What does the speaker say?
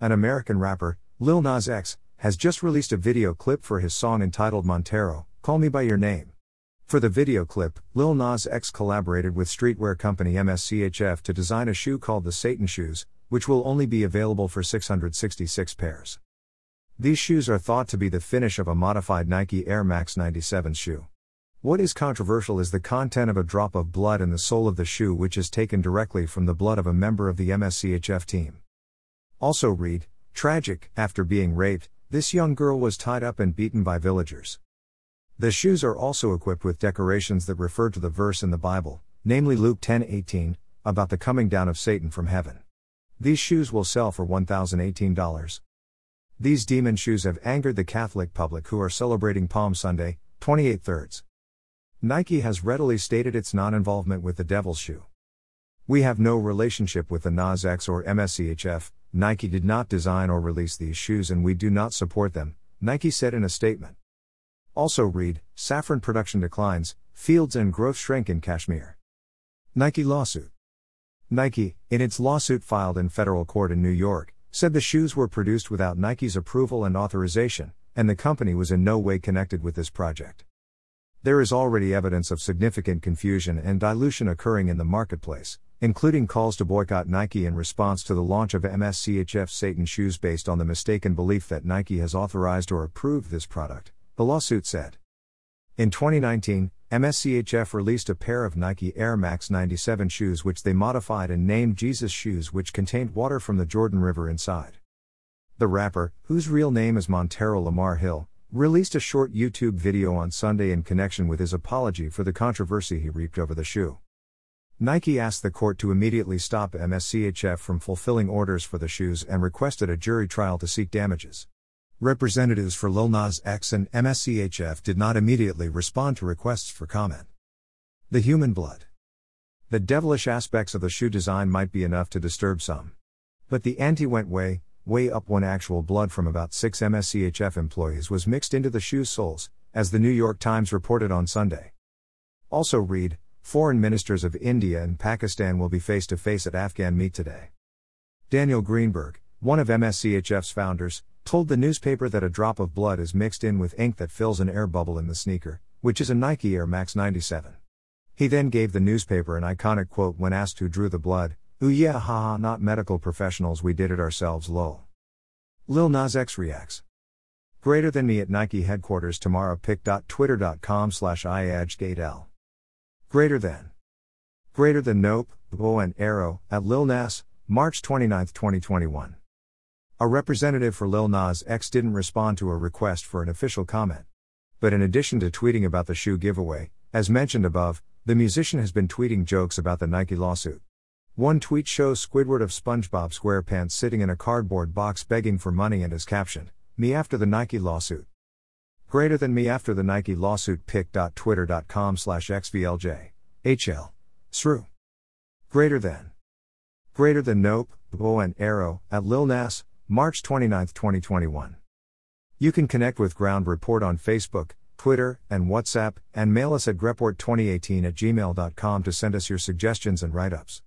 an American rapper, Lil Nas X, has just released a video clip for his song entitled Montero, Call Me By Your Name. For the video clip, Lil Nas X collaborated with streetwear company MSCHF to design a shoe called the Satan Shoes, which will only be available for 666 pairs. These shoes are thought to be the finish of a modified Nike Air Max 97 shoe. What is controversial is the content of a drop of blood in the sole of the shoe, which is taken directly from the blood of a member of the MSCHF team. Also, read Tragic, after being raped, this young girl was tied up and beaten by villagers. The shoes are also equipped with decorations that refer to the verse in the Bible, namely Luke 10:18, about the coming down of Satan from heaven. These shoes will sell for $1018. These demon shoes have angered the Catholic public who are celebrating Palm Sunday, 28 thirds. Nike has readily stated its non involvement with the Devil's Shoe. We have no relationship with the Nas X or MSCHF, Nike did not design or release these shoes and we do not support them, Nike said in a statement. Also read Saffron production declines, fields and growth shrink in Kashmir. Nike lawsuit. Nike, in its lawsuit filed in federal court in New York, said the shoes were produced without Nike's approval and authorization, and the company was in no way connected with this project. There is already evidence of significant confusion and dilution occurring in the marketplace, including calls to boycott Nike in response to the launch of MSCHF Satan shoes based on the mistaken belief that Nike has authorized or approved this product, the lawsuit said. In 2019, MSCHF released a pair of Nike Air Max 97 shoes which they modified and named Jesus Shoes, which contained water from the Jordan River inside. The rapper, whose real name is Montero Lamar Hill, released a short YouTube video on Sunday in connection with his apology for the controversy he reaped over the shoe. Nike asked the court to immediately stop MSCHF from fulfilling orders for the shoes and requested a jury trial to seek damages. Representatives for Lil Nas X and MSCHF did not immediately respond to requests for comment. The human blood. The devilish aspects of the shoe design might be enough to disturb some. But the ante went way, way up when actual blood from about six MSCHF employees was mixed into the shoe's soles, as the New York Times reported on Sunday. Also read, Foreign ministers of India and Pakistan will be face to face at Afghan meet today. Daniel Greenberg, one of MSCHF's founders, told the newspaper that a drop of blood is mixed in with ink that fills an air bubble in the sneaker, which is a Nike Air Max 97. He then gave the newspaper an iconic quote when asked who drew the blood Ooh yeah haha not medical professionals we did it ourselves lol. Lil Nas X reacts. Greater than me at Nike headquarters tomorrow pic.twitter.com slash iadgegatl. Greater than. Greater than nope, bow and arrow, at Lil Nas, March 29, 2021. A representative for Lil Nas X didn't respond to a request for an official comment. But in addition to tweeting about the shoe giveaway, as mentioned above, the musician has been tweeting jokes about the Nike lawsuit. One tweet shows Squidward of SpongeBob SquarePants sitting in a cardboard box begging for money and is captioned, Me after the Nike lawsuit. Greater than me after the Nike lawsuit pic.twitter.com slash xvlj. HL. SRU. Greater than. Greater than nope, bow and arrow, at Lil Nas, March 29, 2021. You can connect with Ground Report on Facebook, Twitter, and WhatsApp, and mail us at greport2018 at gmail.com to send us your suggestions and write ups.